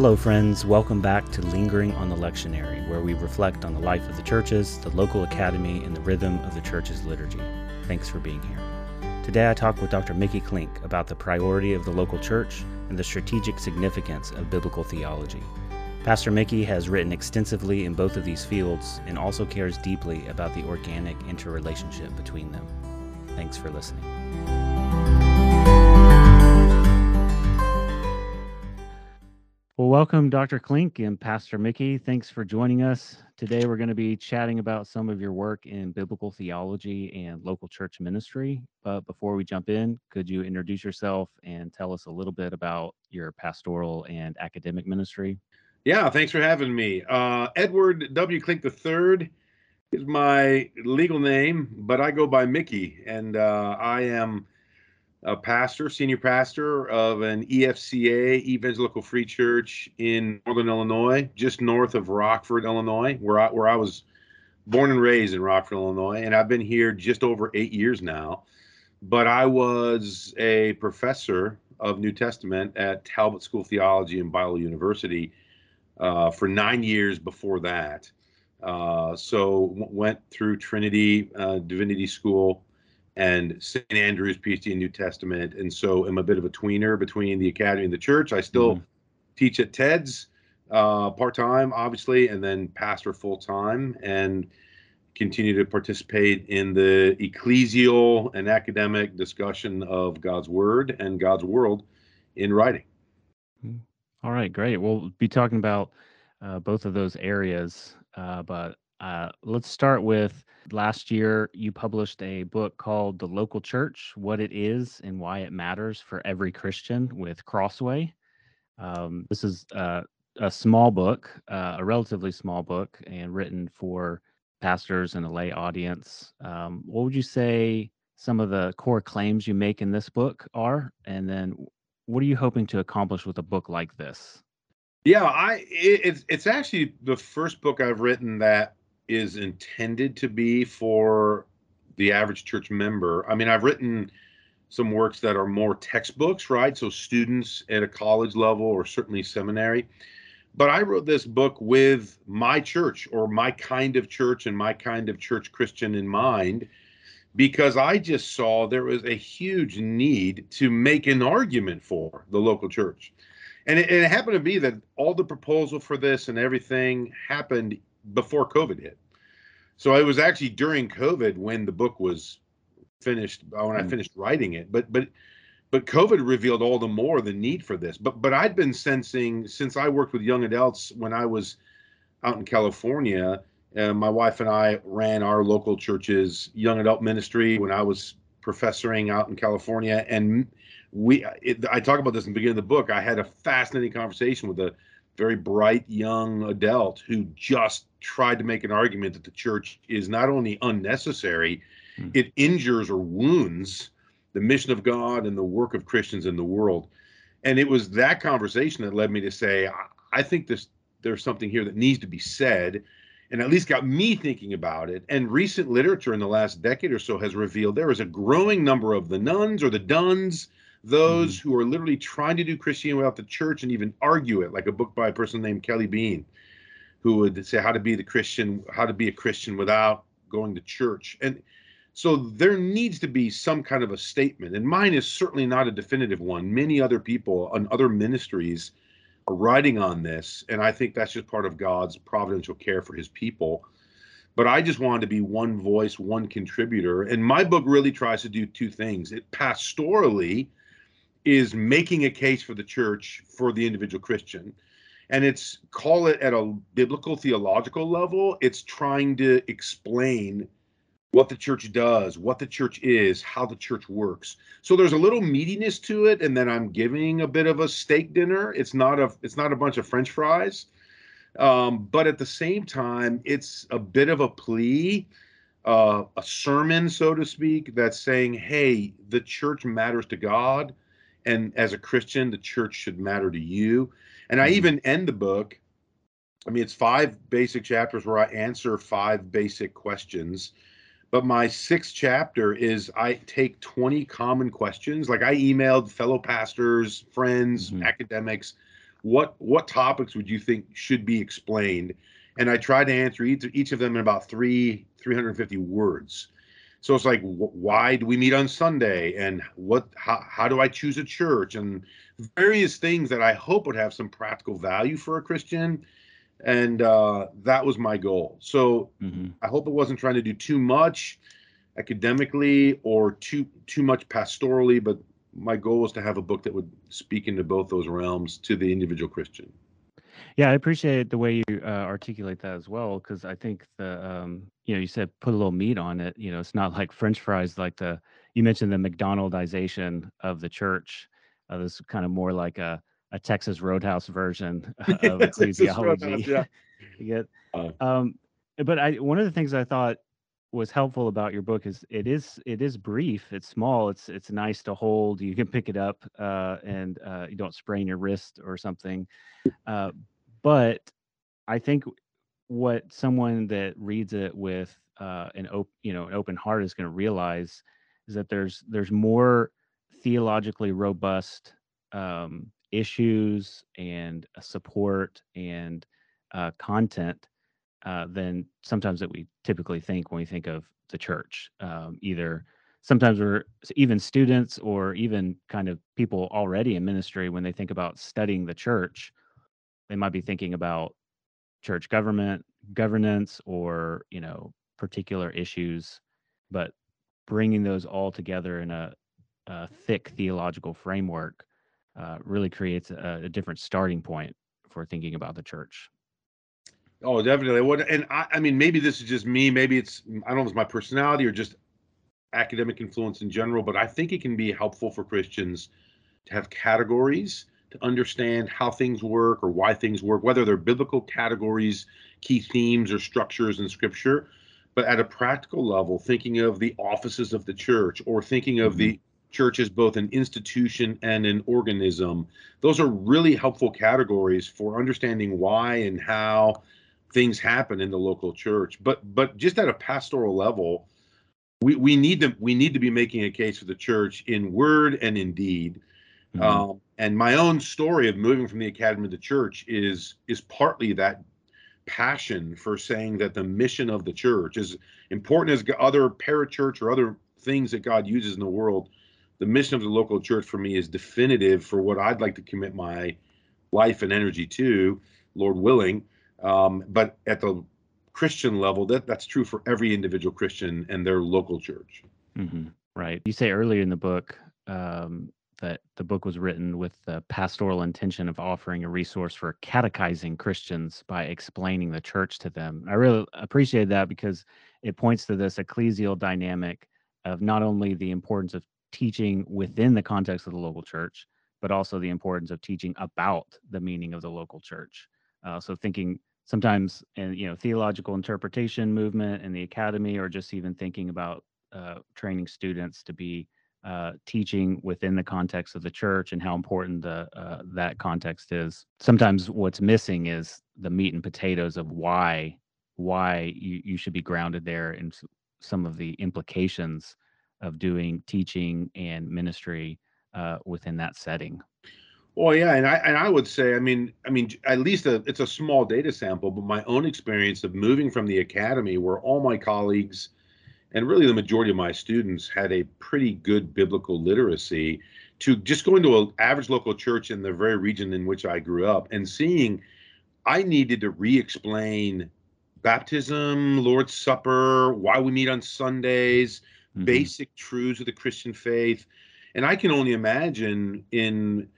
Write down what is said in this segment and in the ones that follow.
Hello, friends. Welcome back to Lingering on the Lectionary, where we reflect on the life of the churches, the local academy, and the rhythm of the church's liturgy. Thanks for being here. Today, I talk with Dr. Mickey Klink about the priority of the local church and the strategic significance of biblical theology. Pastor Mickey has written extensively in both of these fields and also cares deeply about the organic interrelationship between them. Thanks for listening. Well, welcome, Dr. Klink and Pastor Mickey. Thanks for joining us. Today, we're going to be chatting about some of your work in biblical theology and local church ministry. But before we jump in, could you introduce yourself and tell us a little bit about your pastoral and academic ministry? Yeah, thanks for having me. Uh, Edward W. Klink III is my legal name, but I go by Mickey, and uh, I am a pastor, senior pastor of an EFCA, Evangelical Free Church in Northern Illinois, just north of Rockford, Illinois, where I, where I was born and raised in Rockford, Illinois, and I've been here just over eight years now. But I was a professor of New Testament at Talbot School of Theology and Biola University uh, for nine years before that. Uh, so w- went through Trinity uh, Divinity School and St. Andrews PhD in New Testament, and so I'm a bit of a tweener between the academy and the church. I still mm-hmm. teach at TEDS uh, part time, obviously, and then pastor full time, and continue to participate in the ecclesial and academic discussion of God's Word and God's world in writing. Mm-hmm. All right, great. We'll be talking about uh, both of those areas, uh, but uh, let's start with last year you published a book called The Local Church What It Is and Why It Matters for Every Christian with Crossway. Um, this is uh, a small book, uh, a relatively small book, and written for pastors and a lay audience. Um, what would you say some of the core claims you make in this book are? And then what are you hoping to accomplish with a book like this? Yeah, I it, it's it's actually the first book I've written that is intended to be for the average church member. I mean, I've written some works that are more textbooks, right? So students at a college level or certainly seminary. But I wrote this book with my church or my kind of church and my kind of church Christian in mind because I just saw there was a huge need to make an argument for the local church. And it, and it happened to be that all the proposal for this and everything happened before COVID hit. So it was actually during COVID when the book was finished, uh, when I hmm. finished writing it. But but but COVID revealed all the more the need for this. But but I'd been sensing since I worked with young adults when I was out in California. Uh, my wife and I ran our local church's young adult ministry when I was professoring out in California, and we it, I talk about this in the beginning of the book. I had a fascinating conversation with a very bright young adult who just tried to make an argument that the church is not only unnecessary, mm. it injures or wounds the mission of God and the work of Christians in the world. And it was that conversation that led me to say, I, I think this there's something here that needs to be said, and at least got me thinking about it. And recent literature in the last decade or so has revealed there is a growing number of the nones or the dones those mm-hmm. who are literally trying to do Christianity without the church and even argue it, like a book by a person named Kelly Bean, who would say how to be the Christian, how to be a Christian without going to church. And so there needs to be some kind of a statement. And mine is certainly not a definitive one. Many other people and other ministries are writing on this. And I think that's just part of God's providential care for his people. But I just wanted to be one voice, one contributor. And my book really tries to do two things. It pastorally is making a case for the church for the individual Christian. And it's call it at a biblical theological level, it's trying to explain what the church does, what the church is, how the church works. So there's a little meatiness to it, and then I'm giving a bit of a steak dinner. It's not a it's not a bunch of French fries, um, but at the same time, it's a bit of a plea, uh, a sermon, so to speak, that's saying, "Hey, the church matters to God and as a Christian, the church should matter to you. And I mm-hmm. even end the book. I mean, it's five basic chapters where I answer five basic questions. But my sixth chapter is I take 20 common questions. Like I emailed fellow pastors, friends, mm-hmm. academics. what what topics would you think should be explained? And I tried to answer each, each of them in about three 350 words. So it's like, why do we meet on Sunday, and what? How, how do I choose a church, and various things that I hope would have some practical value for a Christian, and uh, that was my goal. So mm-hmm. I hope it wasn't trying to do too much academically or too too much pastorally, but my goal was to have a book that would speak into both those realms to the individual Christian. Yeah, I appreciate the way you uh, articulate that as well, because I think the um, you know you said put a little meat on it. You know, it's not like French fries, like the you mentioned the McDonaldization of the church. Uh, this is kind of more like a a Texas Roadhouse version of ecclesiology. yeah. you get, uh, um, but I one of the things I thought was helpful about your book is it is it is brief it's small it's it's nice to hold you can pick it up uh, and uh, you don't sprain your wrist or something uh, but i think what someone that reads it with uh, an open you know an open heart is going to realize is that there's there's more theologically robust um, issues and support and uh, content uh, than sometimes that we typically think when we think of the church. Um, either sometimes we're even students or even kind of people already in ministry when they think about studying the church, they might be thinking about church government, governance, or you know particular issues, but bringing those all together in a, a thick theological framework uh, really creates a, a different starting point for thinking about the church. Oh, definitely. What and I, I mean, maybe this is just me. Maybe it's I don't know if it's my personality or just academic influence in general, but I think it can be helpful for Christians to have categories to understand how things work or why things work, whether they're biblical categories, key themes, or structures in Scripture. But at a practical level, thinking of the offices of the church or thinking of mm-hmm. the church as both an institution and an organism, those are really helpful categories for understanding why and how things happen in the local church. But but just at a pastoral level, we, we need to we need to be making a case for the church in word and in deed. Mm-hmm. Um, and my own story of moving from the academy to the church is is partly that passion for saying that the mission of the church is important as other parachurch or other things that God uses in the world. The mission of the local church for me is definitive for what I'd like to commit my life and energy to, Lord willing. Um, but at the Christian level, that that's true for every individual Christian and their local church. Mm-hmm. Right. You say earlier in the book um, that the book was written with the pastoral intention of offering a resource for catechizing Christians by explaining the church to them. I really appreciate that because it points to this ecclesial dynamic of not only the importance of teaching within the context of the local church, but also the importance of teaching about the meaning of the local church. Uh, so thinking sometimes in you know theological interpretation movement in the academy or just even thinking about uh, training students to be uh, teaching within the context of the church and how important the uh, that context is. Sometimes what's missing is the meat and potatoes of why why you, you should be grounded there and some of the implications of doing teaching and ministry uh, within that setting. Well, yeah, and I and I would say, I mean, I mean, at least a, it's a small data sample, but my own experience of moving from the academy, where all my colleagues, and really the majority of my students, had a pretty good biblical literacy, to just going to an average local church in the very region in which I grew up, and seeing, I needed to re-explain baptism, Lord's Supper, why we meet on Sundays, mm-hmm. basic truths of the Christian faith, and I can only imagine in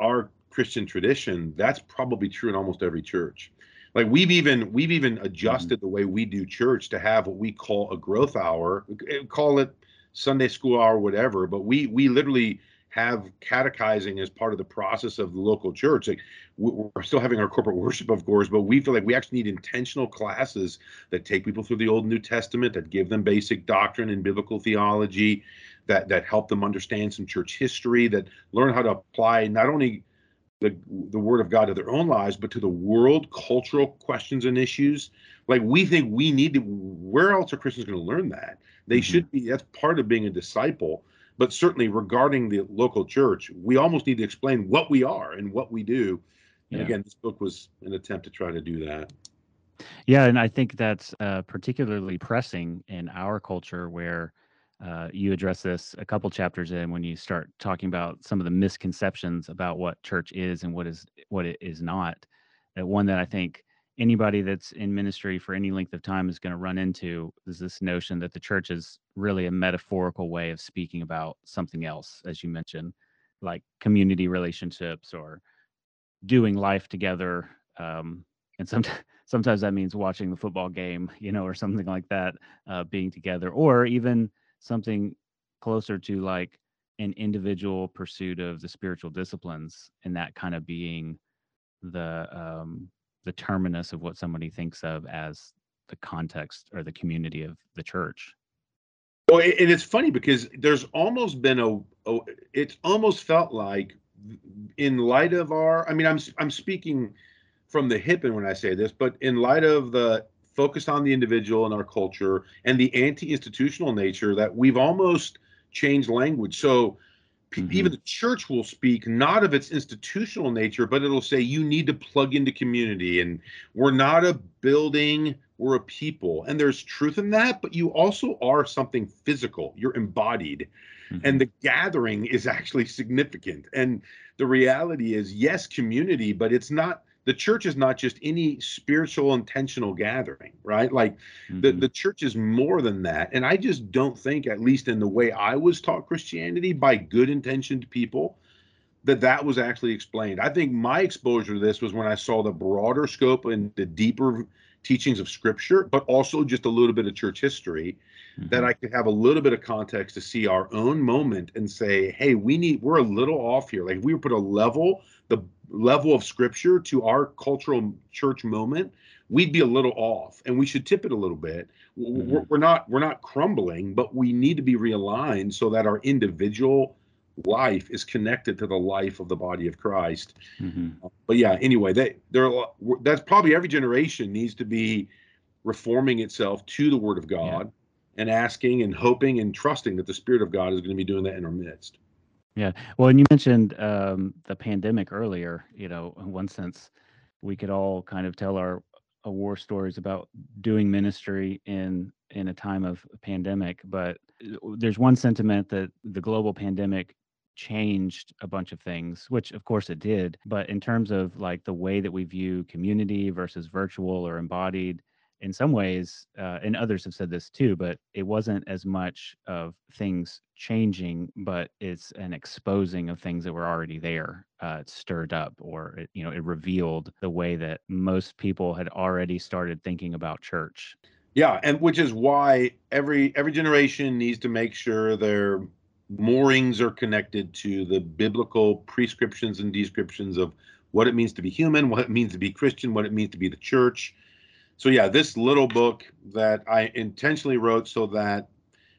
our Christian tradition, that's probably true in almost every church. Like we've even we've even mm-hmm. adjusted the way we do church to have what we call a growth hour, eh, call it Sunday school hour, whatever. But we we literally have catechizing as part of the process of the local church. Like we're still having our corporate worship, of course, but we feel like we actually need intentional classes that take people through the Old and New Testament, that give them basic doctrine and biblical theology, that that help them understand some church history, that learn how to apply not only the the word of God to their own lives, but to the world, cultural questions and issues. Like we think we need to. Where else are Christians going to learn that? They mm-hmm. should be. That's part of being a disciple. But certainly regarding the local church, we almost need to explain what we are and what we do And again, this book was an attempt to try to do that. Yeah, and I think that's uh, particularly pressing in our culture where uh, you address this a couple chapters in when you start talking about some of the misconceptions about what church is and what is what it is not. Uh, one that I think anybody that's in ministry for any length of time is going to run into is this notion that the church is really a metaphorical way of speaking about something else, as you mentioned, like community relationships or doing life together. Um, and sometimes sometimes that means watching the football game, you know, or something like that, uh, being together, or even something closer to like an individual pursuit of the spiritual disciplines, and that kind of being the um, the terminus of what somebody thinks of as the context or the community of the church. Well, and it's funny because there's almost been a, a it's almost felt like in light of our I mean I'm I'm speaking from the hip and when I say this, but in light of the focus on the individual in our culture and the anti-institutional nature that we've almost changed language. So mm-hmm. even the church will speak not of its institutional nature, but it'll say you need to plug into community and we're not a building, we're a people. And there's truth in that, but you also are something physical. You're embodied. Mm-hmm. And the gathering is actually significant. And the reality is, yes, community, but it's not the church is not just any spiritual intentional gathering right like mm-hmm. the, the church is more than that and i just don't think at least in the way i was taught christianity by good intentioned people that that was actually explained i think my exposure to this was when i saw the broader scope and the deeper teachings of scripture but also just a little bit of church history mm-hmm. that i could have a little bit of context to see our own moment and say hey we need we're a little off here like we were put a level the level of scripture to our cultural church moment, we'd be a little off, and we should tip it a little bit. Mm-hmm. We're, we're not we're not crumbling, but we need to be realigned so that our individual life is connected to the life of the body of Christ. Mm-hmm. But yeah, anyway, they there that's probably every generation needs to be reforming itself to the Word of God yeah. and asking and hoping and trusting that the Spirit of God is going to be doing that in our midst. Yeah. Well, and you mentioned um, the pandemic earlier. You know, in one sense, we could all kind of tell our, our war stories about doing ministry in in a time of pandemic. But uh, there's one sentiment that the global pandemic changed a bunch of things, which of course it did. But in terms of like the way that we view community versus virtual or embodied, in some ways, uh, and others have said this too, but it wasn't as much of things changing, but it's an exposing of things that were already there. Uh, stirred up, or it, you know, it revealed the way that most people had already started thinking about church. Yeah, and which is why every every generation needs to make sure their moorings are connected to the biblical prescriptions and descriptions of what it means to be human, what it means to be Christian, what it means to be the church so yeah, this little book that I intentionally wrote so that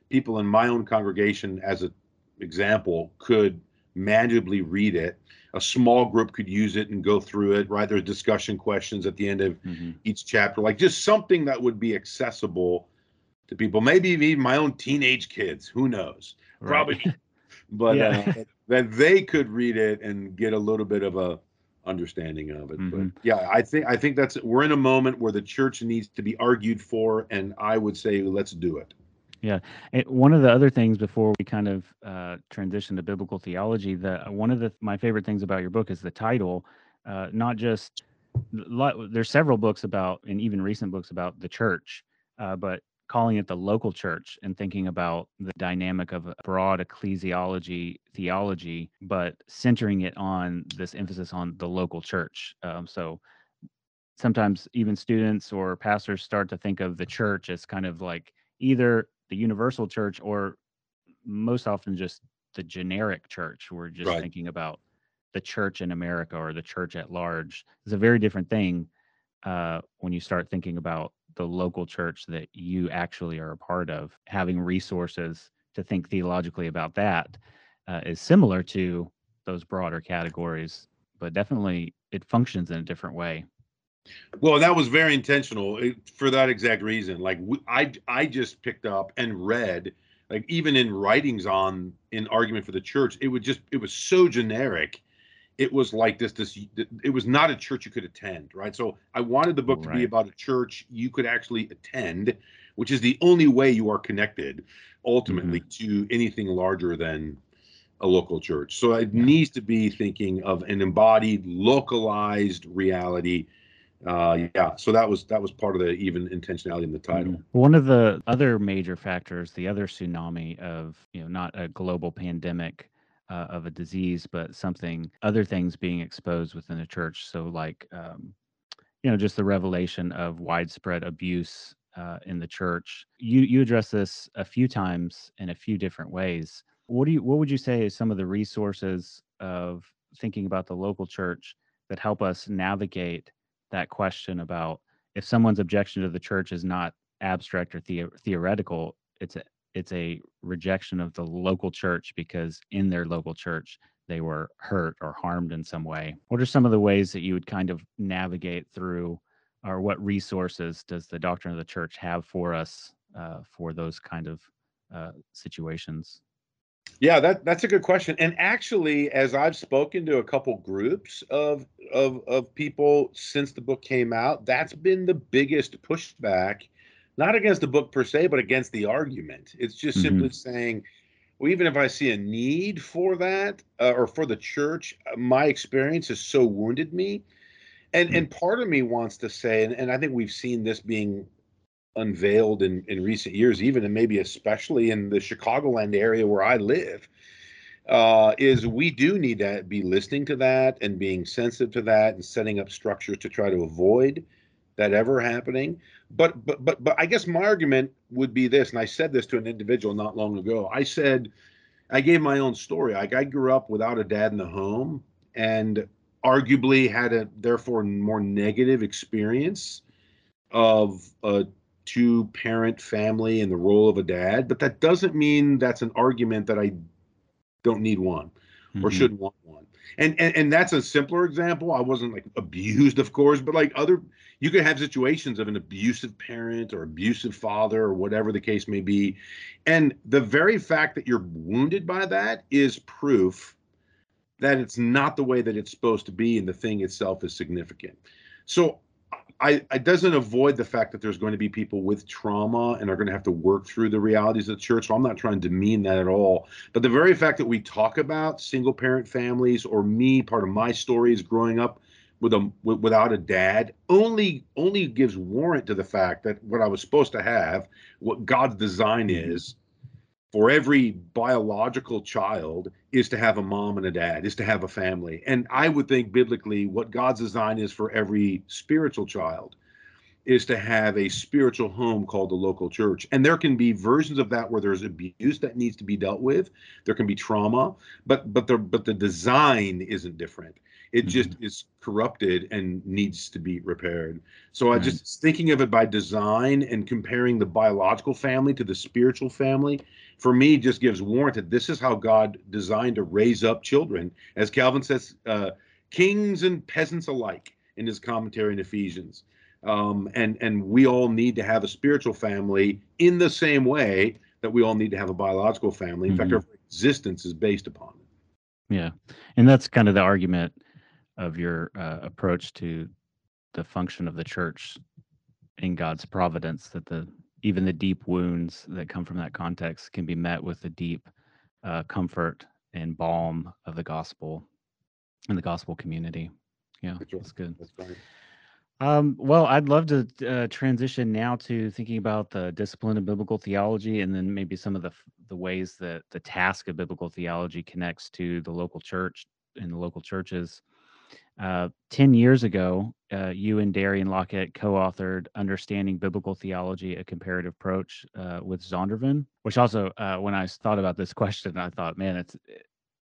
people in my own congregation, as an example, could manageably read it. A small group could use it and go through it. Right, there's discussion questions at the end of mm-hmm. each chapter, like just something that would be accessible to people. Maybe even my own teenage kids. Who knows? Right. Probably, but yeah. uh, that they could read it and get a little bit of a understanding of it. Mm-hmm. But yeah, I think I think that's we're in a moment where the church needs to be argued for, and I would say let's do it. Yeah, and one of the other things before we kind of uh, transition to biblical theology, the one of the my favorite things about your book is the title. Uh, not just there's several books about, and even recent books about the church, uh, but calling it the local church and thinking about the dynamic of a broad ecclesiology theology, but centering it on this emphasis on the local church. Um, so sometimes even students or pastors start to think of the church as kind of like either the universal church or most often just the generic church. We're just right. thinking about the church in America or the church at large. It's a very different thing uh, when you start thinking about the local church that you actually are a part of, having resources to think theologically about that uh, is similar to those broader categories, but definitely it functions in a different way. Well, that was very intentional eh, for that exact reason. Like I, I just picked up and read, like even in writings on in argument for the church, it would just it was so generic it was like this this it was not a church you could attend right so i wanted the book right. to be about a church you could actually attend which is the only way you are connected ultimately mm-hmm. to anything larger than a local church so it needs to be thinking of an embodied localized reality uh yeah so that was that was part of the even intentionality in the title mm-hmm. one of the other major factors the other tsunami of you know not a global pandemic uh, of a disease, but something other things being exposed within the church. So, like, um, you know, just the revelation of widespread abuse uh, in the church. You you address this a few times in a few different ways. What do you what would you say is some of the resources of thinking about the local church that help us navigate that question about if someone's objection to the church is not abstract or the- theoretical, it's it's a rejection of the local church because in their local church they were hurt or harmed in some way. What are some of the ways that you would kind of navigate through, or what resources does the doctrine of the church have for us uh, for those kind of uh, situations? Yeah, that that's a good question. And actually, as I've spoken to a couple groups of of of people since the book came out, that's been the biggest pushback not against the book per se, but against the argument. It's just mm-hmm. simply saying, well, even if I see a need for that uh, or for the church, uh, my experience has so wounded me. And mm-hmm. and part of me wants to say, and, and I think we've seen this being unveiled in, in recent years, even and maybe especially in the Chicagoland area where I live, uh, is we do need to be listening to that and being sensitive to that and setting up structures to try to avoid that ever happening. But but but but I guess my argument would be this, and I said this to an individual not long ago. I said, I gave my own story. Like I grew up without a dad in the home, and arguably had a therefore more negative experience of a two parent family and the role of a dad. But that doesn't mean that's an argument that I don't need one mm-hmm. or shouldn't want one. And, and and that's a simpler example. I wasn't like abused, of course, but like other you could have situations of an abusive parent or abusive father or whatever the case may be. And the very fact that you're wounded by that is proof that it's not the way that it's supposed to be and the thing itself is significant. So I, it doesn't avoid the fact that there's going to be people with trauma and are going to have to work through the realities of the church. So I'm not trying to demean that at all. But the very fact that we talk about single parent families or me, part of my story is growing up with a without a dad only only gives warrant to the fact that what I was supposed to have, what God's design mm-hmm. is for every biological child is to have a mom and a dad, is to have a family. And I would think biblically what God's design is for every spiritual child is to have a spiritual home called the local church. And there can be versions of that where there's abuse that needs to be dealt with. There can be trauma, but but the but the design isn't different. It mm-hmm. just is corrupted and needs to be repaired. So right. I just thinking of it by design and comparing the biological family to the spiritual family, for me, just gives warrant that this is how God designed to raise up children, as Calvin says, uh, kings and peasants alike in his commentary in Ephesians. Um, and and we all need to have a spiritual family in the same way that we all need to have a biological family. In mm-hmm. fact, our existence is based upon it. Yeah, and that's kind of the argument of your uh, approach to the function of the church in God's providence that the even the deep wounds that come from that context can be met with the deep uh, comfort and balm of the gospel and the gospel community. Yeah, that's, that's good. That's right. Um, well, I'd love to uh, transition now to thinking about the discipline of biblical theology, and then maybe some of the the ways that the task of biblical theology connects to the local church and the local churches. Uh, 10 years ago, uh, you and Darian Lockett co authored Understanding Biblical Theology, a Comparative Approach uh, with Zondervan, which also, uh, when I thought about this question, I thought, man, it's,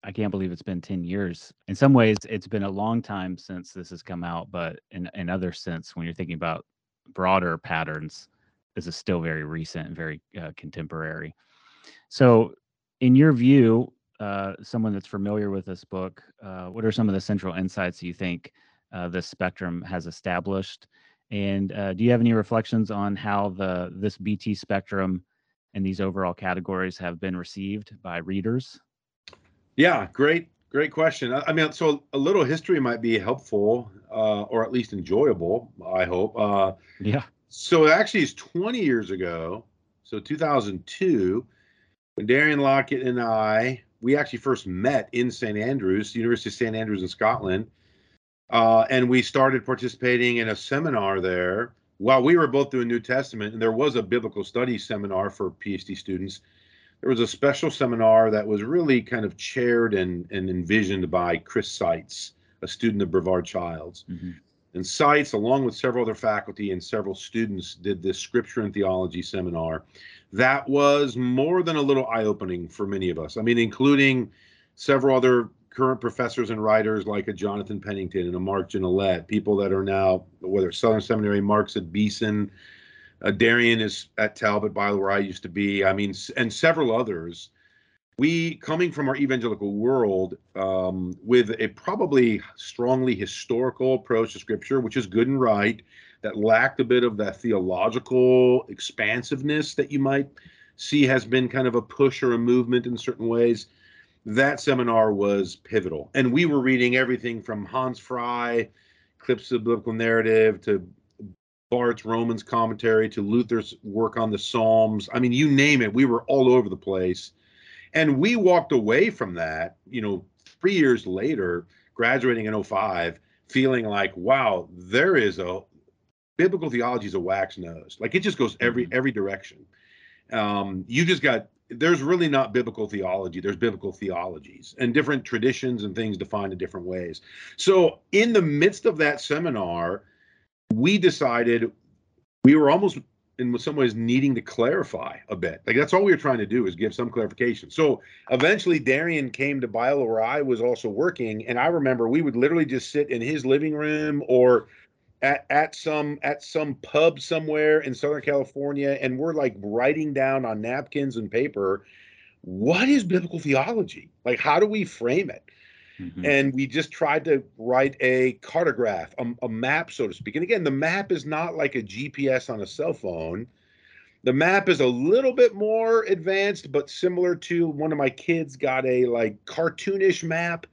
I can't believe it's been 10 years. In some ways, it's been a long time since this has come out, but in, in other sense, when you're thinking about broader patterns, this is still very recent and very uh, contemporary. So, in your view, uh, someone that's familiar with this book, uh, what are some of the central insights you think uh, this spectrum has established? And uh, do you have any reflections on how the this BT spectrum and these overall categories have been received by readers? Yeah, great, Great question. I mean, so a little history might be helpful, uh, or at least enjoyable. I hope. Uh, yeah. So actually, it's 20 years ago. So 2002, when Darian Lockett and I, we actually first met in St Andrews, University of St Andrews in Scotland, uh, and we started participating in a seminar there while we were both doing New Testament. And there was a biblical studies seminar for PhD students there was a special seminar that was really kind of chaired and, and envisioned by Chris Seitz, a student of Brevard Childs. Mm-hmm. And Seitz, along with several other faculty and several students, did this scripture and theology seminar that was more than a little eye opening for many of us. I mean, including several other current professors and writers like a Jonathan Pennington and a Mark Gignilliat, people that are now, whether Southern Seminary, Mark's at Beeson, uh, Darian is at Talbot Biola where I used to be. I mean, and several others. We, coming from our evangelical world, um, with a probably strongly historical approach to Scripture, which is good and right, that lacked a bit of that theological expansiveness that you might see has been kind of a push or a movement in certain ways. That seminar was pivotal. And we were reading everything from Hans Frei, Eclipse of Biblical Narrative, to Barth's Romans commentary to Luther's work on the Psalms. I mean, you name it, we were all over the place. And we walked away from that, you know, three years later, graduating in 05, feeling like, wow, there is a biblical theology is a wax nose. Like it just goes every mm-hmm. every direction. Um, you just got there's really not biblical theology. There's biblical theologies and different traditions and things defined in different ways. So in the midst of that seminar, we decided we were almost in some ways needing to clarify a bit. Like that's all we were trying to do is give some clarification. So eventually Darian came to Biola where I was also working. And I remember we would literally just sit in his living room or at, at some at some pub somewhere in Southern California and we're like writing down on napkins and paper what is biblical theology? Like how do we frame it? Mm-hmm. And we just tried to write a cartograph, a, a, map, so to speak. And again, the map is not like a GPS on a cell phone. The map is a little bit more advanced, but similar to one of my kids got a like cartoonish map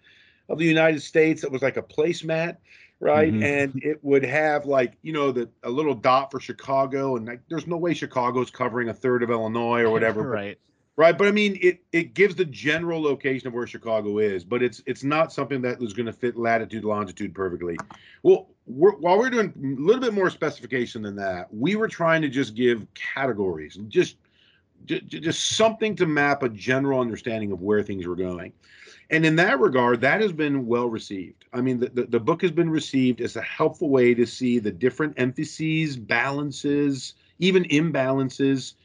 of the United States that was like a placemat, right? Mm-hmm. And it would have like, you know, the a little dot for Chicago. And like, there's no way Chicago's covering a third of Illinois or whatever. right. Right, but I mean, it it gives the general location of where Chicago is, but it's it's not something that is going to fit latitude longitude perfectly. Well, we're, while we're doing a little bit more specification than that, we were trying to just give categories, just just, something to map a general understanding of where things were going. And in that regard, that has been well received. I mean, the, the, the book has been received as a helpful way to see the different emphases, balances, even imbalances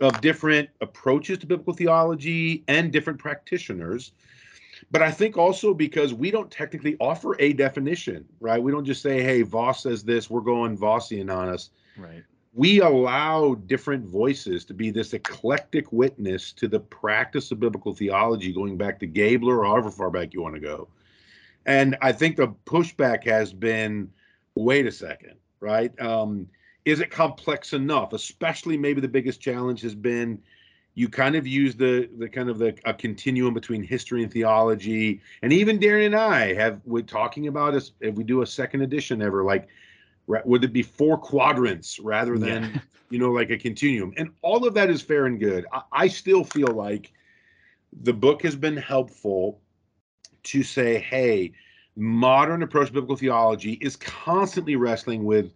of different approaches to biblical theology and different practitioners. But I think also because we don't technically offer a definition, right? We don't just say, hey, Vos says this, we're going Vosian on us. Right. We allow different voices to be this eclectic witness to the practice of biblical theology, going back to Gabler or however far back you want to go. And I think the pushback has been wait a second, right? Um, is it complex enough? Especially maybe the biggest challenge has been you kind of use the the kind of the a continuum between history and theology, and even Darian and I have we're talking about us if we do a second edition ever like would it be four quadrants rather than yeah. you know like a continuum and all of that is fair and good I, I, still feel like the book has been helpful to say hey modern approach to biblical theology is constantly wrestling with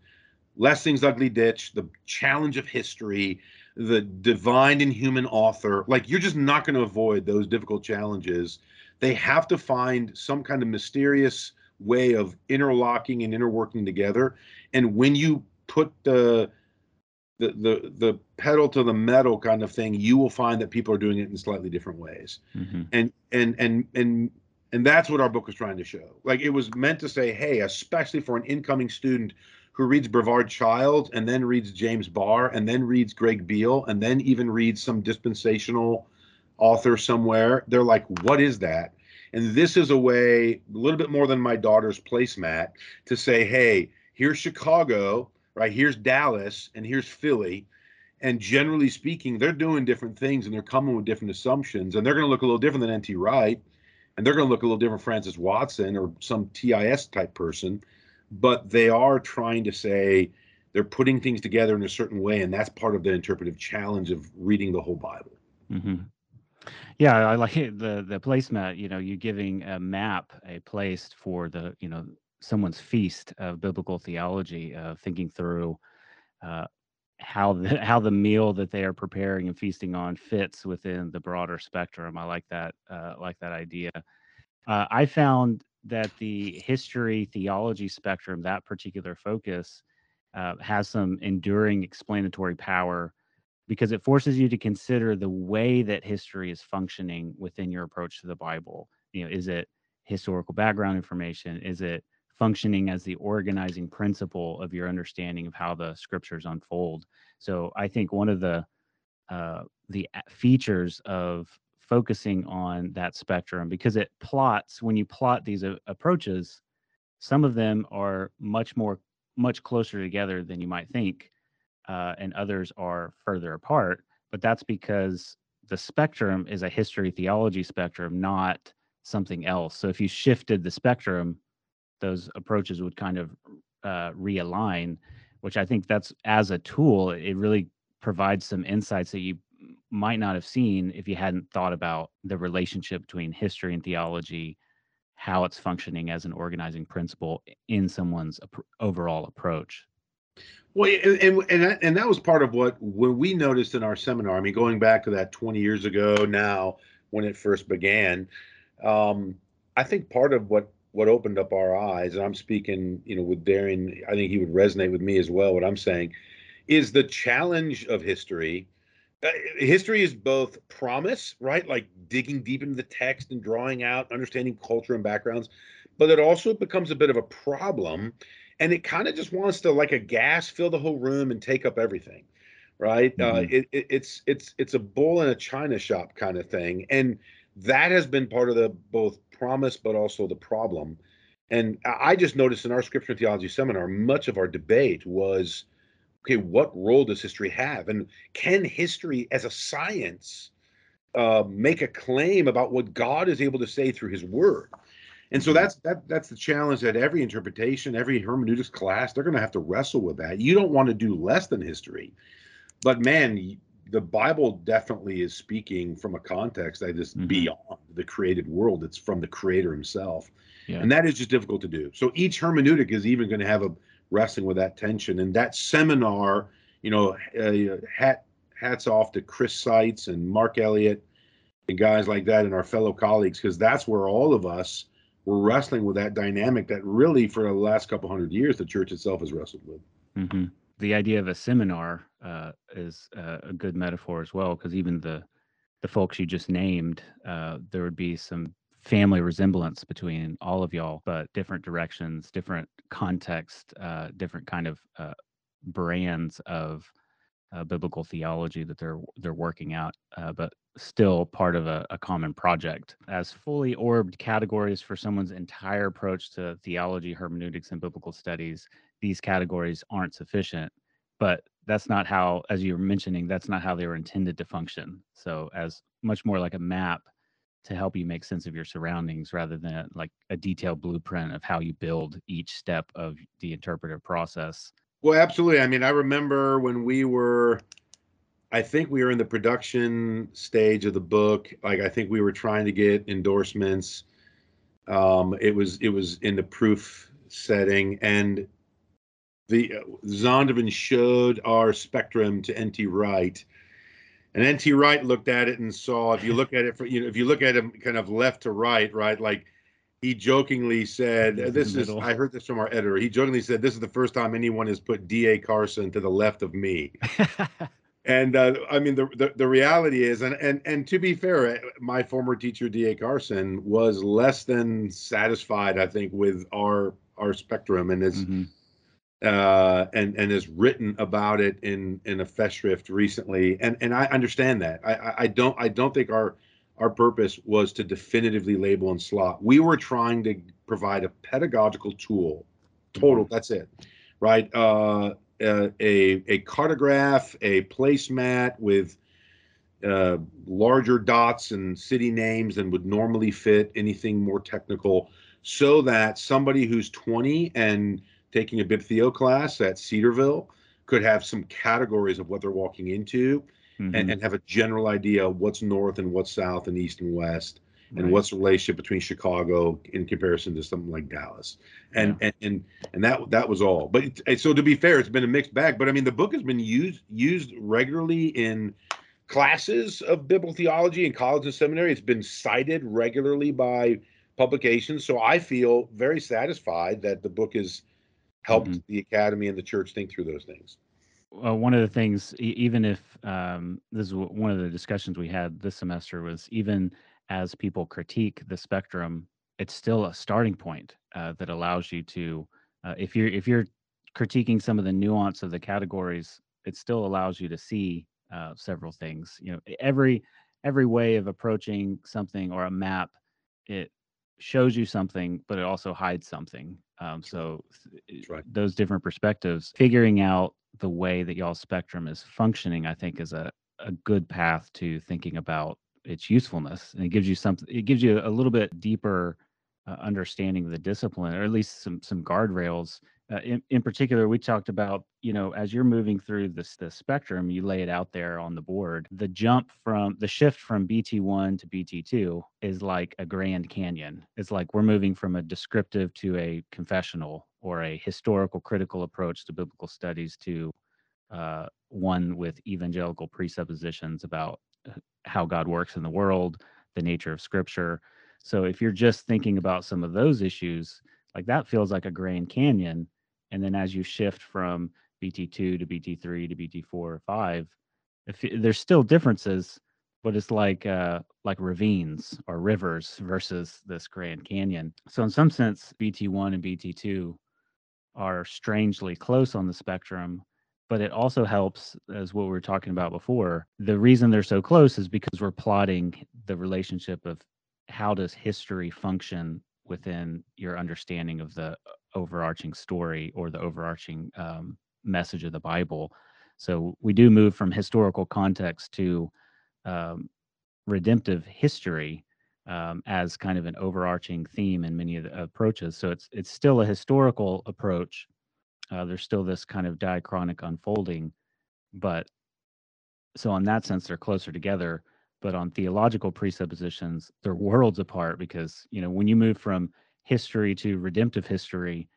Lessing's Ugly Ditch, The Challenge of History, The Divine and Human Author. Like, you're just not going to avoid those difficult challenges. They have to find some kind of mysterious way of interlocking and interworking together. And when you put the the, the the pedal to the metal kind of thing, you will find that people are doing it in slightly different ways. Mm-hmm. And and and and and that's what our book was trying to show. Like it was meant to say, hey, especially for an incoming student who reads Brevard Childs and then reads James Barr and then reads Greg Beale and then even reads some dispensational author somewhere. They're like, what is that? And this is a way, a little bit more than my daughter's placemat, to say, hey, here's Chicago, right? Here's Dallas, and here's Philly. And generally speaking, they're doing different things and they're coming with different assumptions, and they're going to look a little different than N.T. Wright. and they're going to look a little different Francis Watson or some TIS type person, but they are trying to say they're putting things together in a certain way, and that's part of the interpretive challenge of reading the whole Bible. Mm-hmm. Yeah, I like the the placemat. You know, you're giving a map, a place for the you know someone's feast of biblical theology, uh, thinking through uh, how the how the meal that they are preparing and feasting on fits within the broader spectrum. I like that uh, like that idea. Uh, I found that the history theology spectrum, that particular focus, uh, has some enduring explanatory power because it forces you to consider the way that history is functioning within your approach to the Bible. You know, is it historical background information? Is it functioning as the organizing principle of your understanding of how the scriptures unfold. So I think one of the uh, the features of focusing on that spectrum because it plots when you plot these uh, approaches, some of them are much more much closer together than you might think, uh, and others are further apart. But that's because the spectrum is a history theology spectrum, not something else. So if you shifted the spectrum, those approaches would kind of uh, realign, which I think that's as a tool, it really provides some insights that you might not have seen if you hadn't thought about the relationship between history and theology, how it's functioning as an organizing principle in someone's overall approach. Well, and and that, and that was part of what when we noticed in our seminar. I mean, going back to that 20 years ago now when it first began, um, I think part of what what opened up our eyes, and I'm speaking, you know, with Darian, I think he would resonate with me as well. What I'm saying is the challenge of history. Uh, history is both promise, right? Like digging deep into the text and drawing out, understanding culture and backgrounds, but it also becomes a bit of a problem. And it kind of just wants to, like a gas, fill the whole room and take up everything, right? Uh, mm-hmm. Uh, it, it, it's it's it's a bull in a china shop kind of thing, and that has been part of the both promise, but also the problem. And I just noticed in our scripture theology seminar, much of our debate was okay, what role does history have? And can history as a science uh, make a claim about what God is able to say through his word? And so mm-hmm. that's that that's the challenge that every interpretation, every hermeneutics class, they're going to have to wrestle with that. You don't want to do less than history. But man, the Bible definitely is speaking from a context that is mm-hmm. beyond the created world. It's from the Creator Himself, yeah. and that is just difficult to do. So each hermeneutic is even going to have a wrestling with that tension. And that seminar, you know, uh, hat hats off to Chris Seitz and Mark Elliott and guys like that and our fellow colleagues because that's where all of us were wrestling with that dynamic that really for the last couple hundred years the church itself has wrestled with. Mm-hmm the idea of a seminar uh, is a good metaphor as well, because even the the folks you just named, uh, there would be some family resemblance between all of y'all, but different directions, different context, uh, different kind of uh, brands of uh, biblical theology that they're they're working out, but still part of a, a, common project. As fully orbed categories for someone's entire approach to theology, hermeneutics, and biblical studies, these categories aren't sufficient but that's not how as you were mentioning that's not how they were intended to function. So as much more like a map to help you make sense of your surroundings rather than like a detailed blueprint of how you build each step of the interpretive process. Well absolutely. I mean i remember when we were i think we were in the production stage of the book. Like i think we were trying to get endorsements. Um it was it was in the proof setting and the uh, Zondervan showed our spectrum to N.T. Wright, and N.T. Wright looked at it and saw. If you look at it, for, you know, if you look at him kind of left to right, right, like he jokingly said, "This is." I heard this from our editor. He jokingly said, "This is the first time anyone has put D.A. Carson to the left of me." and uh, I mean, the, the, the reality is, and and and to be fair, my former teacher D.A. Carson was less than satisfied, I think, with our our spectrum and his. Mm-hmm uh, and and has written about it in in a festschrift recently, and and I understand that. I I don't I don't think our our purpose was to definitively label and slot. We were trying to provide a pedagogical tool. Total. Mm-hmm. That's it, right? Uh, uh, a a cartograph, a placemat with uh, larger dots and city names than would normally fit anything more technical, so that somebody who's 20 and taking a BibTheo class at Cedarville could have some categories of what they're walking into mm-hmm. and, and, have a general idea of what's north and what's south and east and west and what's the relationship between Chicago in comparison to something like Dallas. And yeah. and, and and that that was all. But so to be fair, it's been a mixed bag. But I mean, the book has been used used regularly in classes of biblical theology in college and seminary. It's been cited regularly by publications. So I feel very satisfied that the book has helped mm-hmm. the academy and the church think through those things. Well, one of the things, even if um, this is one of the discussions we had this semester, was even as people critique the spectrum, it's still a starting point uh, that allows you to, uh, if you're if you're critiquing some of the nuance of the categories, it still allows you to see uh, several things. You know, every every way of approaching something or a map, it shows you something, but it also hides something. Um, so right. those different perspectives, figuring out the way that y'all spectrum is functioning, I think is a, a good path to thinking about its usefulness. And it gives you something, it gives you a little bit deeper uh, understanding of the discipline, or at least some some guardrails uh, in, in particular, we talked about, you know, as you're moving through this the spectrum, you lay it out there on the board. The jump from the shift from BT1 to BT2 is like a Grand Canyon. It's like we're moving from a descriptive to a confessional or a historical critical approach to biblical studies to uh, one with evangelical presuppositions about uh, how God works in the world, the nature of Scripture. So if you're just thinking about some of those issues, like that feels like a Grand Canyon and then as you shift from BT2 to BT3 to BT4 or 5, if there's still differences, but it's like uh, like ravines or rivers versus this Grand Canyon. So in some sense, BT1 and BT2 are strangely close on the spectrum, but it also helps as what we were talking about before. The reason they're so close is because we're plotting the relationship of how does history function within your understanding of the overarching story or the overarching um, message of the Bible. So we do move from historical context to um, redemptive history um, as kind of an overarching theme in many of the approaches. So it's it's still a historical approach. Uh, there's still this kind of diachronic unfolding, but so in that sense they're closer together. But on theological presuppositions, they're worlds apart because you know when you move from history to redemptive history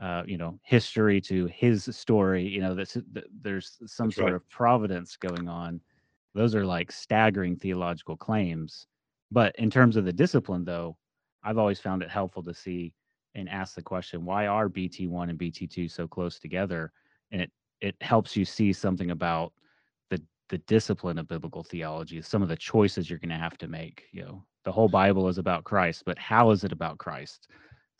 uh, you know history to his story you know that's there's some that's sort right. of providence going on. Those are like staggering theological claims. But in terms of the discipline though i've always found it helpful to see and ask the question why are bt1 and bt2 so close together? And it it helps you see something about the the discipline of biblical theology some of the choices you're going to have to make you know the whole Bible is about Christ, but how is it about Christ?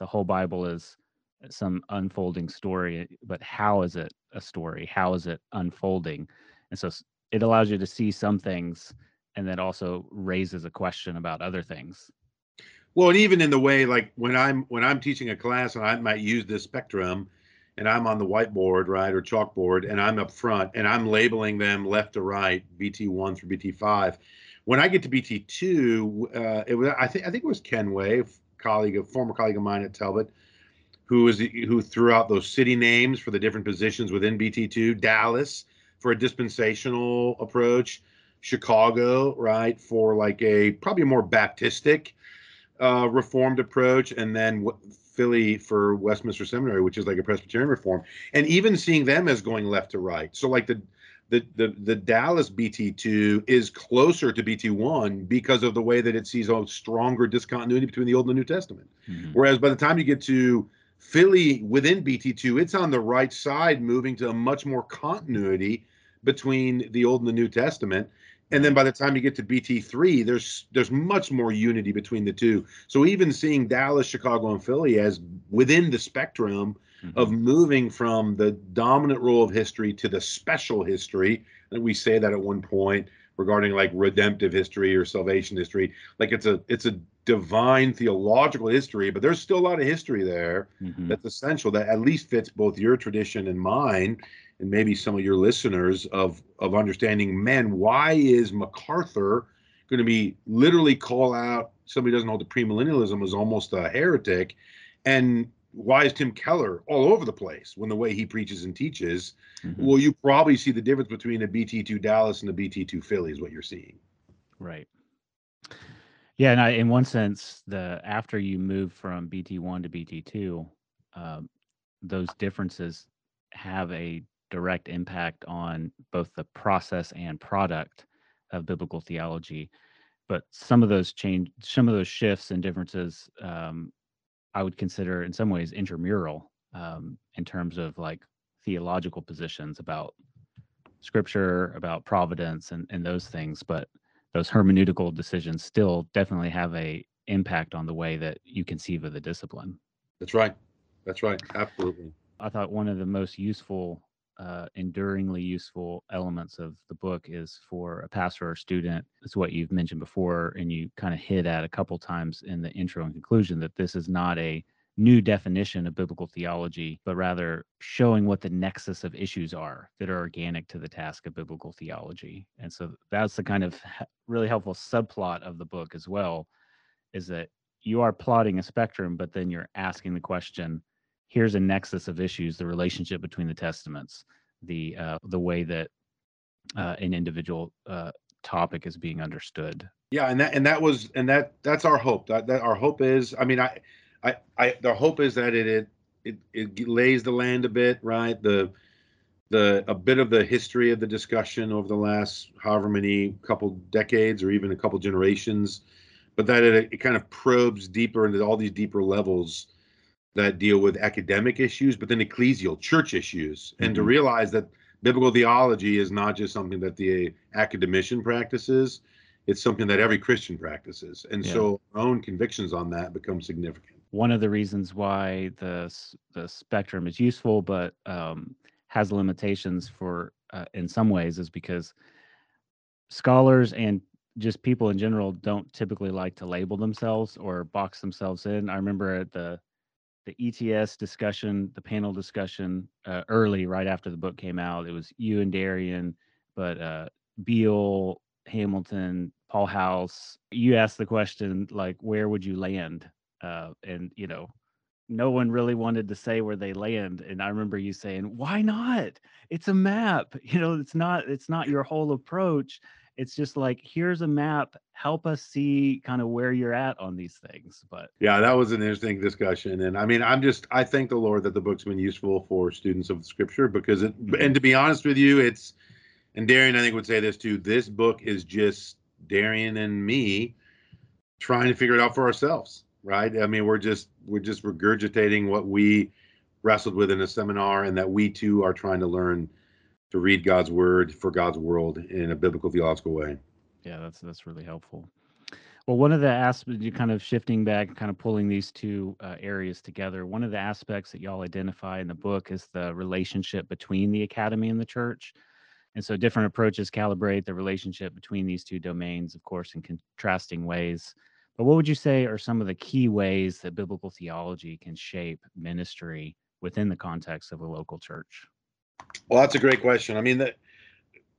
The whole Bible is uh, some unfolding story, but how is it a story? How is it unfolding? And so it allows you to see some things and then also raises a question about other things. Well, and even in the way like when I'm when I'm teaching a class and I might use this spectrum and I'm on the whiteboard, right, or chalkboard, and I'm up front and I'm labeling them left to right, BT1 through BT5 when I get to BT two, uh, it was I think I think it was Ken Way, colleague, a former colleague of mine at Talbot, who was who threw out those city names for the different positions within BT two. Dallas for a dispensational approach, Chicago, right, for like a probably more Baptistic uh, reformed approach, and then Philly for Westminster Seminary, which is like a Presbyterian reform, and even seeing them as going left to right. So like the the, the, the Dallas BT2 is closer to BT1 because of the way that it sees a stronger discontinuity between the Old and the New Testament. Mm-hmm. Whereas by the time you get to Philly within BT2, it's on the right side, moving to a much more continuity between the Old and the New Testament. And then by the time you get to BT3, there's there's much more unity between the two. So even seeing Dallas, Chicago, and Philly as within the spectrum mm-hmm. of moving from the dominant role of history to the special history. And we say that at one point regarding like redemptive history or salvation history. Like it's a it's a divine theological history, but there's still a lot of history there mm-hmm. that's essential that at least fits both your tradition and mine. and maybe some of your listeners of of understanding men why is macarthur going to be literally call out somebody doesn't hold the premillennialism as almost a heretic and why is tim keller all over the place when the way he preaches and teaches mm-hmm. well you probably see the difference between a bt2 dallas and a bt2 philly is what you're seeing right yeah and I, in one sense the after you move from bt1 to bt2 um, those differences have a direct impact on both the process and product of biblical theology. But some of those change, some of those shifts and differences, um, I would consider in some ways intramural um, in terms of like theological positions about scripture, about providence, and and those things. But those hermeneutical decisions still definitely have a impact on the way that you conceive of the discipline. That's right. That's right. Absolutely. I thought one of the most useful, uh, enduringly useful elements of the book is for a pastor or student. It's what you've mentioned before, and you kind of hit at a couple times in the intro and conclusion that this is not a new definition of biblical theology, but rather showing what the nexus of issues are that are organic to the task of biblical theology. And so that's the kind of really helpful subplot of the book as well, is that you are plotting a spectrum, but then you're asking the question, here's a nexus of issues the relationship between the testaments the uh, the way that uh, an individual uh, topic is being understood. Yeah and that and that was and that that's our hope. That, that our hope is i mean i i i the hope is that it it it, it lays the land a bit right? The the a bit of the history of the discussion over the last however many couple decades or even a couple generations but that it, it kind of probes deeper into all these deeper levels that deal with academic issues, but then ecclesial church issues, mm-hmm. and to mm-hmm. realize that biblical theology is not just something that the academician practices, it's something that every Christian practices. And yeah. so our own convictions on that become significant. One of the reasons why the the spectrum is useful, but um, has limitations for uh, in some ways, is because scholars and just people in general don't typically like to label themselves or box themselves in. I remember at the the ETS discussion, the panel discussion uh, early, right after the book came out. It was you and Darian, but uh, Beale, Hamilton, Paul House. You asked the question like, where would you land? Uh, and you know, no one really wanted to say where they land. And I remember you saying, "Why not? It's a map. You know, it's not. It's not your whole approach." It's just like here's a map help us see kind of where you're at on these things but yeah that was an interesting discussion and i mean i'm just i thank the lord that the book's been useful for students of scripture because it mm-hmm. and to be honest with you it's and darian i think would say this too this book is just darian and me trying to figure it out for ourselves right i mean we're just we're just regurgitating what we wrestled with in a seminar and that we too are trying to learn to read God's word for God's world in a biblical theological way. Yeah, that's that's really helpful. Well, one of the aspects, you kind of shifting back, kind of pulling these two uh, areas together. One of the aspects that y'all identify in the book is the relationship between the academy and the church. And so different approaches calibrate the relationship between these two domains, of course, in contrasting ways. But what would you say are some of the key ways that biblical theology can shape ministry within the context of a local church? Well, that's a great question. I mean, that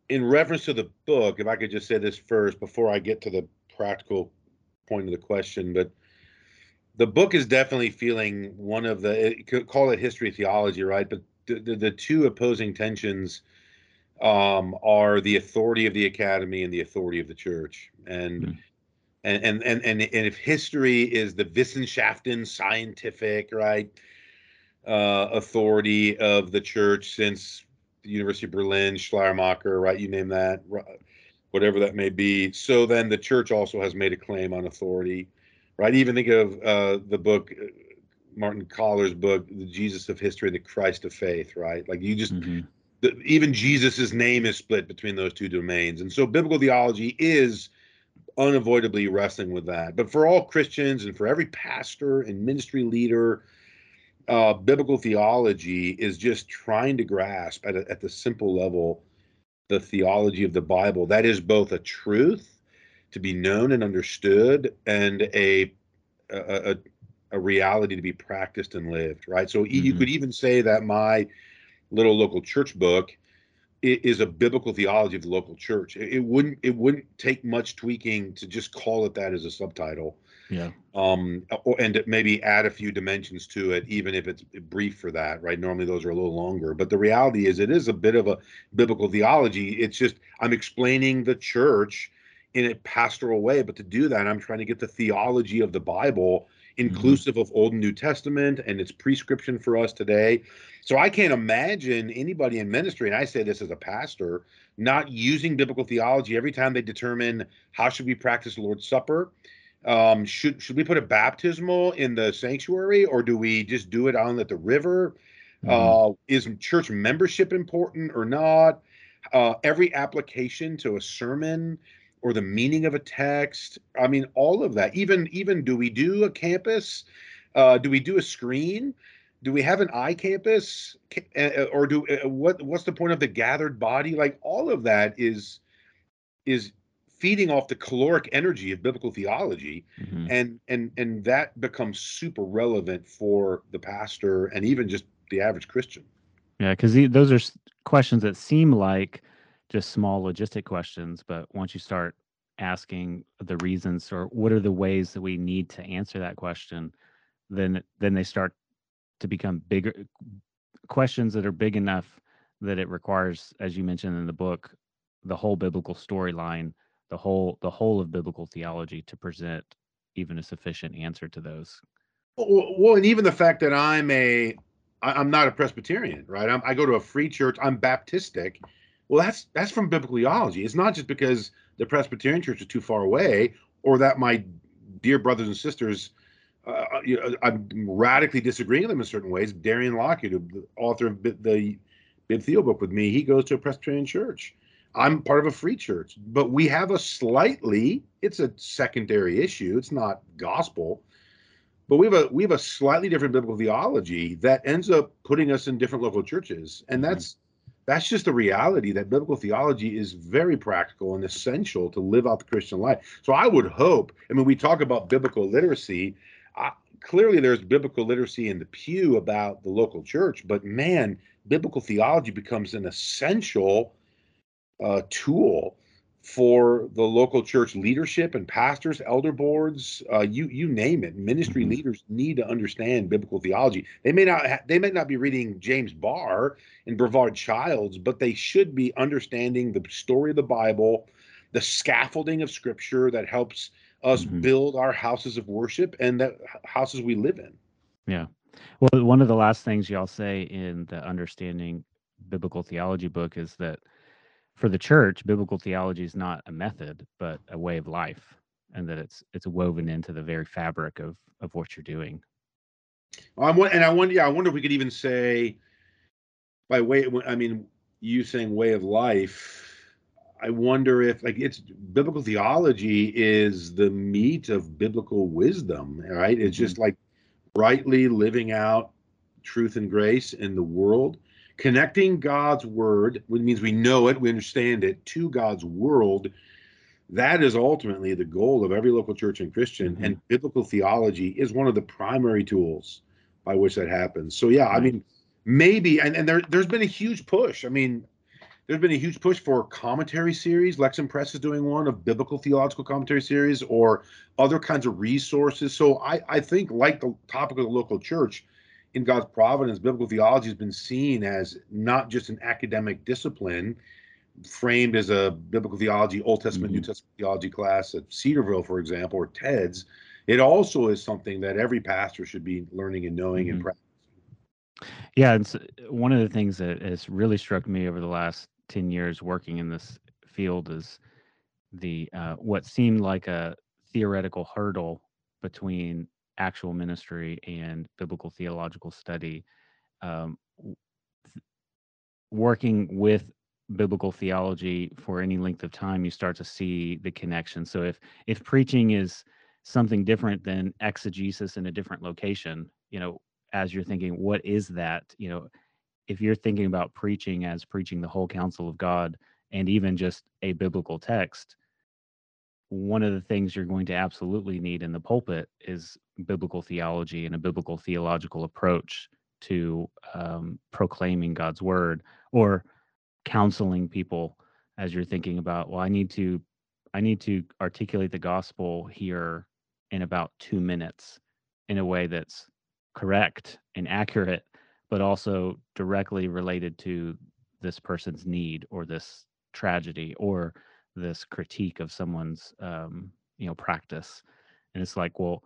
in reference to the book, if I could just say this first before I get to the practical point of the question, but the book is definitely feeling one of the it, call it history theology, right? But the, the, the two opposing tensions um, are the authority of the academy and the authority of the church, and. Mm. And, and and and and if history is the Wissenschaften scientific right uh, authority of the church since the University of Berlin, Schleiermacher, right? You name that, whatever that may be. So then the church also has made a claim on authority, right? Even think of uh, the book, uh, Martin Kähler's book, The Jesus of History and the Christ of Faith, right? Like you just, mm-hmm. the, even Jesus's name is split between those two domains. And so biblical theology is unavoidably wrestling with that. But for all Christians and for every pastor and ministry leader, uh, biblical theology is just trying to grasp at, a, at the simple level the theology of the Bible. That is both a truth to be known and understood, and a a, a reality to be practiced and lived. Right. So mm-hmm. you could even say that my little local church book is a biblical theology of the local church. It, wouldn't it wouldn't take much tweaking to just call it that as a subtitle. Yeah. Um, or, and maybe add a few dimensions to it, even if it's brief for that, right? Normally those are a little longer, but the reality is it is a bit of a biblical theology. It's just I'm explaining the church in a pastoral way, but to do that, I'm trying to get the theology of the Bible Mm-hmm. inclusive mm-hmm. of Old and New Testament and its prescription for us today. So I can't imagine anybody in ministry, and I say this as a pastor, not using biblical theology every time they determine how should we practice the Lord's Supper. Um, should should we put a baptismal in the sanctuary, or do we just do it on at the river? Mm-hmm. Uh, is church membership important or not? Uh, every application to a sermon or the meaning of a text. I mean, all of that. Even even do we do a campus? Uh, do we do a screen? Do we have an iCampus? Uh, uh, or do uh, what? What's the point of the gathered body? Like all of that is is feeding off the caloric energy of biblical theology mm-hmm. and and and that becomes super relevant for the pastor and even just the average christian yeah because those are questions that seem like just small logistic questions, but once you start asking the reasons or what are the ways that we need to answer that question, then then they start to become bigger questions that are big enough that it requires, as you mentioned in the book, the whole biblical storyline, the whole the whole of biblical theology to present even a sufficient answer to those. Well, and even the fact that I'm a I'm not a Presbyterian, right? I'm, I go to a free church. I'm Baptistic, well, that's that's from biblical theology. It's not just because the Presbyterian Church is too far away, or that my dear brothers and sisters, uh, uh you know, I'm radically disagreeing with them in certain ways. Darian Lockett, the author of the Bib Theo book with me, he goes to a Presbyterian church. I'm part of a free church, but we have a slightly, it's a secondary issue. It's not gospel, but we have a we have a slightly different biblical theology that ends up putting us in different local churches, and mm-hmm. that's that's just the reality that biblical theology is very practical and essential to live out the Christian life. So I would hope, I mean, we talk about biblical literacy. Uh, clearly, there's biblical literacy in the pew about the local church, but man, biblical theology becomes an essential uh, tool for the local church leadership and pastors, elder boards, uh, you you name it. Ministry mm-hmm. leaders need to understand biblical theology. They may not ha- they may not be reading James Barr and Brevard Childs, but they should be understanding the story of the Bible, the scaffolding of Scripture that helps us mm-hmm. build our houses of worship and the houses we live in. Yeah. Well, one of the last things y'all say in the understanding biblical theology book is that for the church, biblical theology is not a method, but a way of life, and that it's it's woven into the very fabric of of what you're doing. I'm and I wonder, yeah, I wonder if we could even say, by way, I mean, you saying way of life. I wonder if like it's biblical theology is the meat of biblical wisdom, right? It's just mm-hmm. like rightly living out truth and grace in the world connecting God's word, which means we know it, we understand it, to God's world. That is ultimately the goal of every local church and Christian. Mm-hmm. And biblical theology is one of the primary tools by which that happens. So, yeah, I mean, maybe, and, and there, there's been a huge push. I mean, there's been a huge push for commentary series. Lexham Press is doing one of biblical theological commentary series or other kinds of resources. So I, I think, like the topic of the local church, in God's providence, biblical theology has been seen as not just an academic discipline framed as a biblical theology, Old Testament, mm-hmm. New Testament theology class at Cedarville, for example, or TEDS. It also is something that every pastor should be learning and knowing mm-hmm. and practicing. Yeah, it's one of the things that has really struck me over the last 10 years working in this field is the uh, what seemed like a theoretical hurdle between actual ministry and biblical theological study, um, working with biblical theology for any length of time, you start to see the connection. So if if preaching is something different than exegesis in a different location, you know, as you're thinking, what is that? You know, if you're thinking about preaching as preaching the whole counsel of God and even just a biblical text, one of the things you're going to absolutely need in the pulpit is biblical theology and a biblical theological approach to um, proclaiming God's word or counseling people as you're thinking about, well, I need to I need to articulate the gospel here in about two minutes in a way that's correct and accurate, but also directly related to this person's need or this tragedy or this critique of someone's um, you know practice and it's like well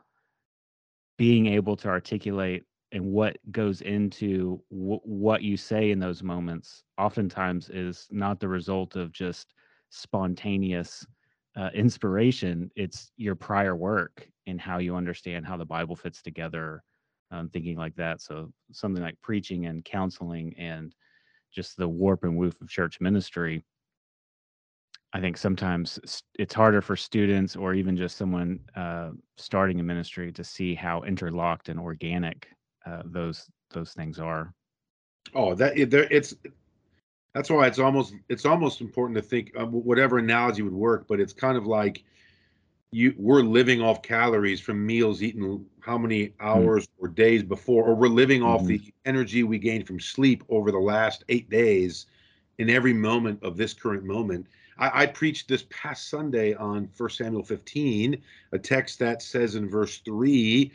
being able to articulate and what goes into w- what you say in those moments oftentimes is not the result of just spontaneous uh, inspiration. It's your prior work and how you understand how the bible fits together um, thinking like that. So something like preaching and counseling and just the warp and woof of church ministry I think sometimes it's harder for students or even just someone uh, starting a ministry to see how interlocked and organic uh, those those things are. Oh, that it's that's why it's almost it's almost important to think whatever analogy would work, but it's kind of like you we're living off calories from meals eaten how many mm. hours mm-hmm. or days before, or we're living off mm-hmm. the energy we gained from sleep over the last eight days in every moment of this current moment I, I preached this past Sunday on 1 Samuel 15, a text that says in verse 3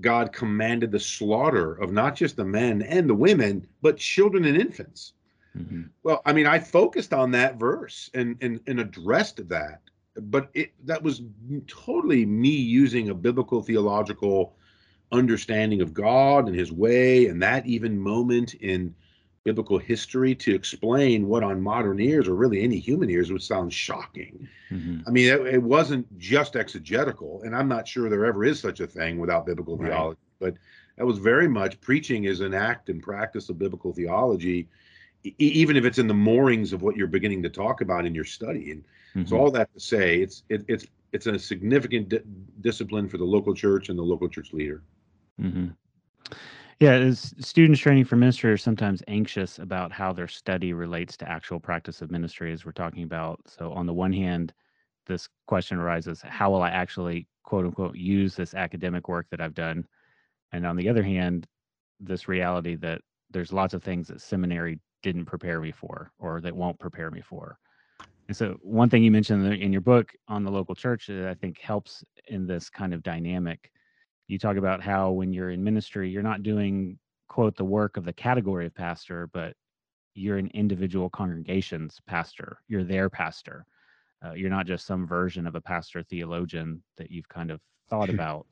God commanded the slaughter of not just the men and the women, but children and infants. Mm-hmm. Well, I mean, I focused on that verse and and, and addressed that, but it, that was totally me using a biblical theological understanding of God and His way, and that even moment in biblical history to explain what on modern ears or really any human ears would sound shocking. Mm-hmm. I mean, it, it, wasn't just exegetical, and I'm not sure there ever is such a thing without biblical right. theology, but that was very much preaching is an act and practice of biblical theology, e- even if it's in the moorings of what you're beginning to talk about in your study. And mm-hmm. so all that to say, it's it, it's it's a significant di- discipline for the local church and the local church leader. Mm-hmm. Yeah, as students training for ministry are sometimes anxious about how their study relates to actual practice of ministry, as we're talking about. So, on the one hand, this question arises how will I actually, quote unquote, use this academic work that I've done? And on the other hand, this reality that there's lots of things that seminary didn't prepare me for or that won't prepare me for. And so, one thing you mentioned in your book on the local church that I think helps in this kind of dynamic you talk about how when you're in ministry, you're not doing quote the work of the category of pastor, but you're an individual congregation's pastor. You're their pastor. Uh, you're not just some version of a pastor theologian that you've kind of thought about,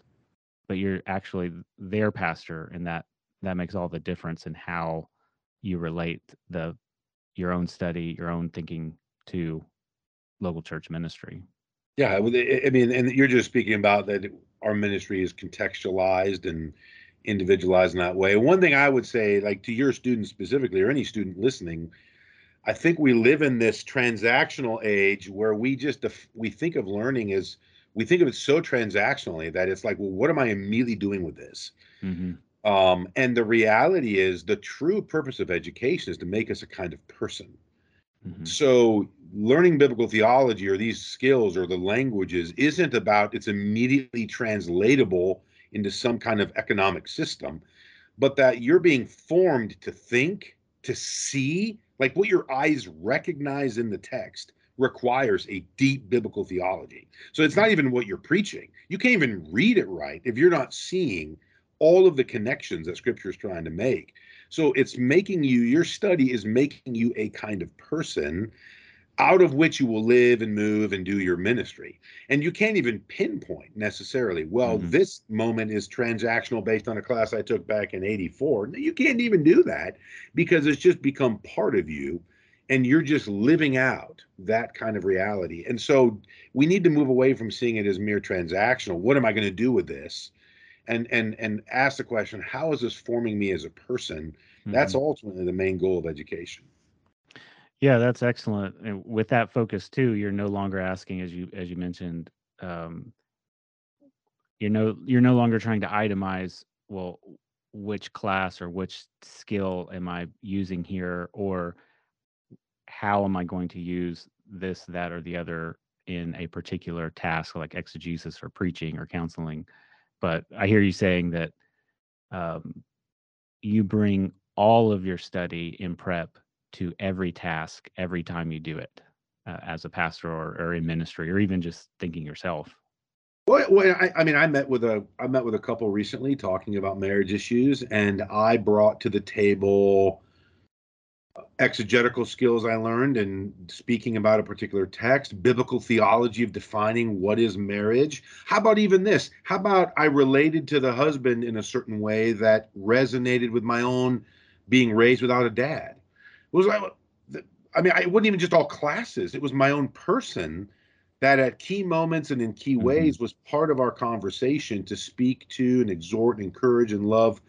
but you're actually their pastor, and that that makes all the difference in how you relate the your own study, your own thinking to local church ministry. Yeah, I mean, and you're just speaking about that our ministry is contextualized and individualized in that way. One thing I would say, like to your students specifically, or any student listening, I think we live in this transactional age where we just we think of learning as we think of it so transactionally that it's like, well, what am I immediately doing with this? Mm-hmm. Um, and the reality is, the true purpose of education is to make us a kind of person. Mm-hmm. So learning biblical theology or these skills or the languages isn't about it's immediately translatable into some kind of economic system, but that you're being formed to think, to see, like what your eyes recognize in the text requires a deep biblical theology. So it's not even what you're preaching. You can't even read it right if you're not seeing all of the connections that scripture is trying to make. So it's making you, your study is making you a kind of person out of which you will live and move and do your ministry. And you can't even pinpoint necessarily, well, mm-hmm. this moment is transactional based on a class I took back in 84. You can't even do that because it's just become part of you and you're just living out that kind of reality. And so we need to move away from seeing it as mere transactional. What am I going to do with this? and and and ask the question how is this forming me as a person mm-hmm. that's ultimately the main goal of education yeah that's excellent and with that focus too you're no longer asking as you as you mentioned um, you're no you're no longer trying to itemize well which class or which skill am i using here or how am i going to use this that or the other in a particular task like exegesis or preaching or counseling. But I hear you saying that um, you bring all of your study in prep to every task every time you do it uh, as a pastor or, or in ministry or even just thinking yourself well, well I, I, mean i met with a i met with a couple recently talking about marriage issues and i brought to the table exegetical skills I learned in speaking about a particular text, biblical theology of defining what is marriage. How about even this? How about I related to the husband in a certain way that resonated with my own being raised without a dad? Was like, I mean, I wasn't even just all classes, it was my own person that at key moments and in key mm-hmm. ways was part of our conversation to speak to and exhort and encourage and love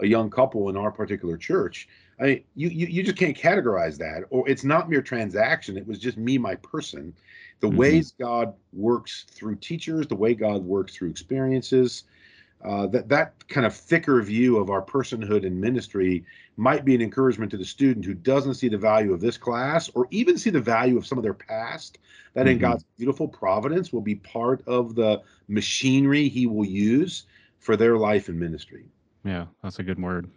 a young couple in our particular church I mean, you, you you just can't categorize that, or it's not mere transaction. It was just me, my person. The mm-hmm. ways God works through teachers, the way God works through experiences, uh, that that kind of thicker view of our personhood and ministry might be an encouragement to the student who doesn't see the value of this class, or even see the value of some of their past. That mm-hmm. in God's beautiful providence will be part of the machinery He will use for their life and ministry. Yeah, that's a good word.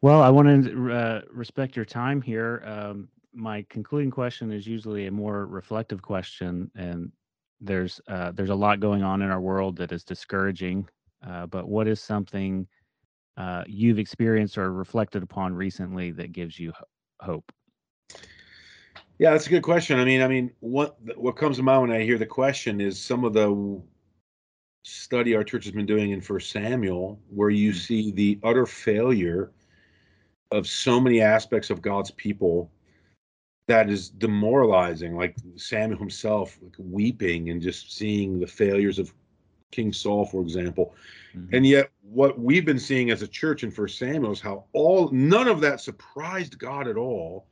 Well, I want to uh, respect your time here. Um, my concluding question is usually a more reflective question, and there's uh, there's a lot going on in our world that is discouraging. Uh, but what is something uh, you've experienced or reflected upon recently that gives you hope? Yeah, that's a good question. I mean, I mean, what what comes to mind when I hear the question is some of the study our church has been doing in First Samuel, where you mm. see the utter failure of so many aspects of God's people that is demoralizing. Like Samuel himself like weeping and just seeing the failures of King Saul, for example. Mm-hmm. And yet, what we've been seeing as a church in First Samuel is how all none of that surprised God at all,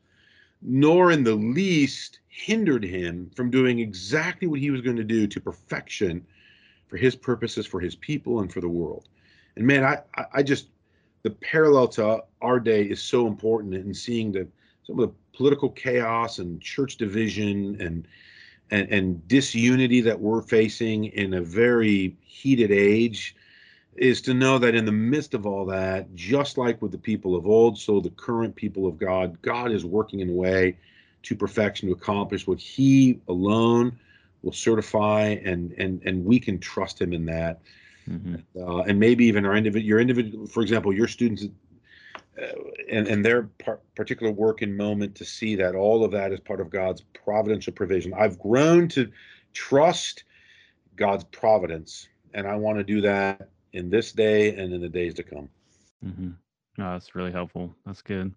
nor in the least hindered him from doing exactly what he was going to do to perfection for his purposes, for his people, and for the world. And man, I I just the parallel to our day is so important in seeing the some of the political chaos and church division and and, and disunity that we're facing in a very heated age is to know that in the midst of all that, just like with the people of old, so the current people of God, God is working in a way to perfection to accomplish what He alone will certify, and and and we can trust Him in that. Mm-hmm. Uh, and maybe even our individual, your individual, for example, your students and, and their par- particular work and moment to see that all of that is part of God's providential provision. I've grown to trust God's providence, and I want to do that in this day and in the days to come. Mm-hmm. Oh, that's really helpful. That's good.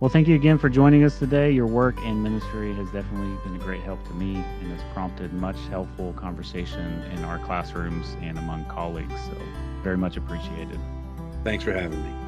Well, thank you again for joining us today. Your work and ministry has definitely been a great help to me and has prompted much helpful conversation in our classrooms and among colleagues. So, very much appreciated. Thanks for having me.